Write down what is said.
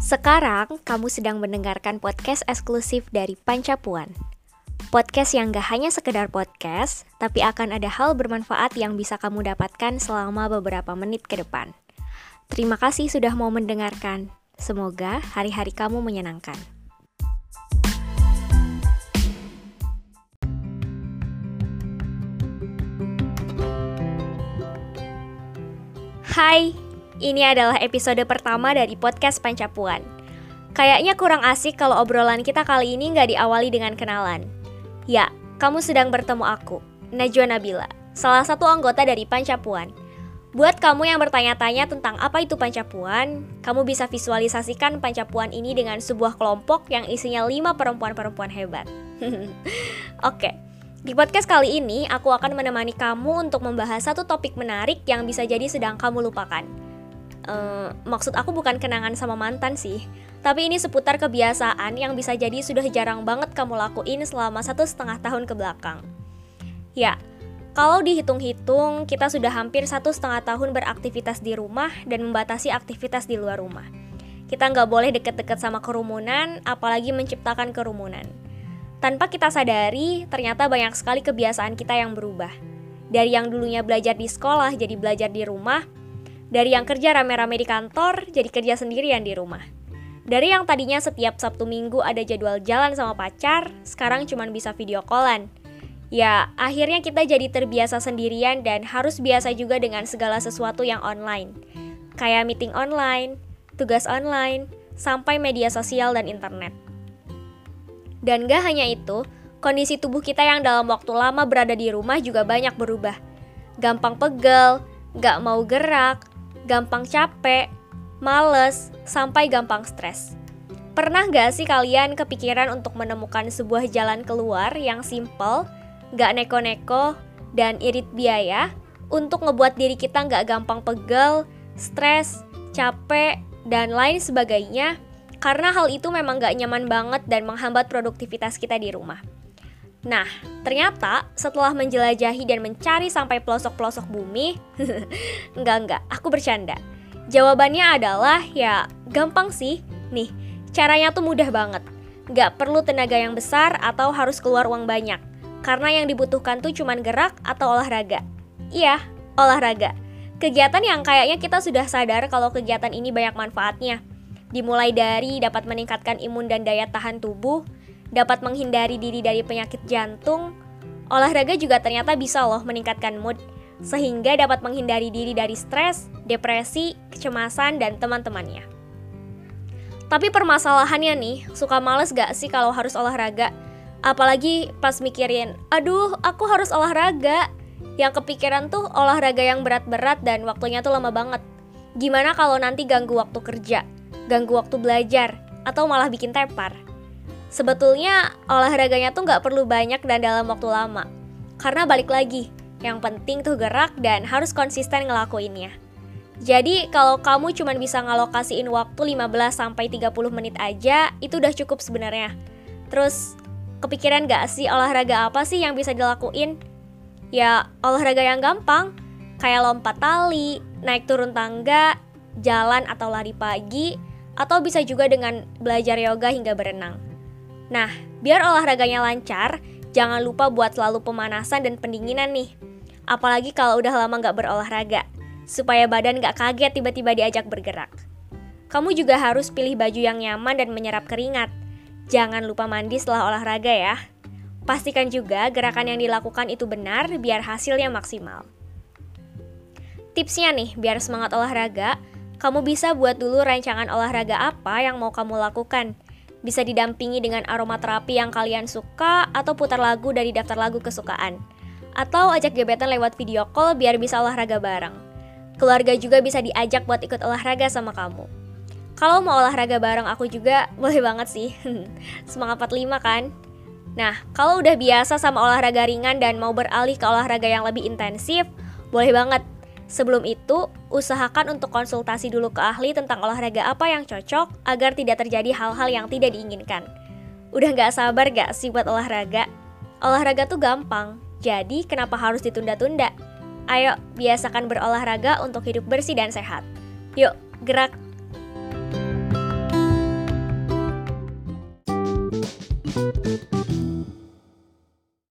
Sekarang kamu sedang mendengarkan podcast eksklusif dari Pancapuan. Podcast yang gak hanya sekedar podcast, tapi akan ada hal bermanfaat yang bisa kamu dapatkan selama beberapa menit ke depan. Terima kasih sudah mau mendengarkan. Semoga hari-hari kamu menyenangkan. Hai, ini adalah episode pertama dari podcast Pancapuan. Kayaknya kurang asik kalau obrolan kita kali ini nggak diawali dengan kenalan. Ya, kamu sedang bertemu aku, Najwa Nabila, salah satu anggota dari Pancapuan. Buat kamu yang bertanya-tanya tentang apa itu Pancapuan, kamu bisa visualisasikan Pancapuan ini dengan sebuah kelompok yang isinya lima perempuan-perempuan hebat. Oke, di podcast kali ini aku akan menemani kamu untuk membahas satu topik menarik yang bisa jadi sedang kamu lupakan. Uh, maksud aku bukan kenangan sama mantan sih, tapi ini seputar kebiasaan yang bisa jadi sudah jarang banget kamu lakuin selama satu setengah tahun ke belakang. Ya, kalau dihitung-hitung, kita sudah hampir satu setengah tahun beraktivitas di rumah dan membatasi aktivitas di luar rumah. Kita nggak boleh deket-deket sama kerumunan, apalagi menciptakan kerumunan. Tanpa kita sadari, ternyata banyak sekali kebiasaan kita yang berubah. Dari yang dulunya belajar di sekolah jadi belajar di rumah, dari yang kerja rame-rame di kantor jadi kerja sendirian di rumah. Dari yang tadinya setiap Sabtu Minggu ada jadwal jalan sama pacar, sekarang cuma bisa video callan. Ya, akhirnya kita jadi terbiasa sendirian dan harus biasa juga dengan segala sesuatu yang online. Kayak meeting online, tugas online, sampai media sosial dan internet. Dan gak hanya itu, kondisi tubuh kita yang dalam waktu lama berada di rumah juga banyak berubah. Gampang pegel, gak mau gerak, gampang capek, males, sampai gampang stres. Pernah gak sih kalian kepikiran untuk menemukan sebuah jalan keluar yang simple, gak neko-neko, dan irit biaya untuk ngebuat diri kita gak gampang pegel, stres, capek, dan lain sebagainya karena hal itu memang gak nyaman banget dan menghambat produktivitas kita di rumah. Nah, ternyata setelah menjelajahi dan mencari sampai pelosok-pelosok bumi, enggak enggak, aku bercanda. Jawabannya adalah ya gampang sih. Nih, caranya tuh mudah banget. Gak perlu tenaga yang besar atau harus keluar uang banyak. Karena yang dibutuhkan tuh cuman gerak atau olahraga. Iya, olahraga. Kegiatan yang kayaknya kita sudah sadar kalau kegiatan ini banyak manfaatnya dimulai dari dapat meningkatkan imun dan daya tahan tubuh, dapat menghindari diri dari penyakit jantung. Olahraga juga ternyata bisa loh meningkatkan mood, sehingga dapat menghindari diri dari stres, depresi, kecemasan, dan teman-temannya. Tapi permasalahannya nih, suka males gak sih kalau harus olahraga? Apalagi pas mikirin, aduh aku harus olahraga. Yang kepikiran tuh olahraga yang berat-berat dan waktunya tuh lama banget. Gimana kalau nanti ganggu waktu kerja? Ganggu waktu belajar, atau malah bikin tepar. Sebetulnya olahraganya tuh nggak perlu banyak dan dalam waktu lama. Karena balik lagi, yang penting tuh gerak dan harus konsisten ngelakuinnya. Jadi kalau kamu cuma bisa ngalokasiin waktu 15-30 menit aja, itu udah cukup sebenarnya. Terus, kepikiran gak sih olahraga apa sih yang bisa dilakuin? Ya, olahraga yang gampang, kayak lompat tali, naik turun tangga, jalan atau lari pagi, atau bisa juga dengan belajar yoga hingga berenang. Nah, biar olahraganya lancar, jangan lupa buat selalu pemanasan dan pendinginan nih. Apalagi kalau udah lama nggak berolahraga, supaya badan nggak kaget tiba-tiba diajak bergerak. Kamu juga harus pilih baju yang nyaman dan menyerap keringat. Jangan lupa mandi setelah olahraga ya. Pastikan juga gerakan yang dilakukan itu benar biar hasilnya maksimal. Tipsnya nih, biar semangat olahraga, kamu bisa buat dulu rancangan olahraga apa yang mau kamu lakukan. Bisa didampingi dengan aromaterapi yang kalian suka atau putar lagu dari daftar lagu kesukaan. Atau ajak gebetan lewat video call biar bisa olahraga bareng. Keluarga juga bisa diajak buat ikut olahraga sama kamu. Kalau mau olahraga bareng aku juga boleh banget sih. Semangat 45 kan? Nah, kalau udah biasa sama olahraga ringan dan mau beralih ke olahraga yang lebih intensif, boleh banget Sebelum itu, usahakan untuk konsultasi dulu ke ahli tentang olahraga apa yang cocok agar tidak terjadi hal-hal yang tidak diinginkan. Udah gak sabar gak sih buat olahraga? Olahraga tuh gampang, jadi kenapa harus ditunda-tunda? Ayo, biasakan berolahraga untuk hidup bersih dan sehat. Yuk, gerak!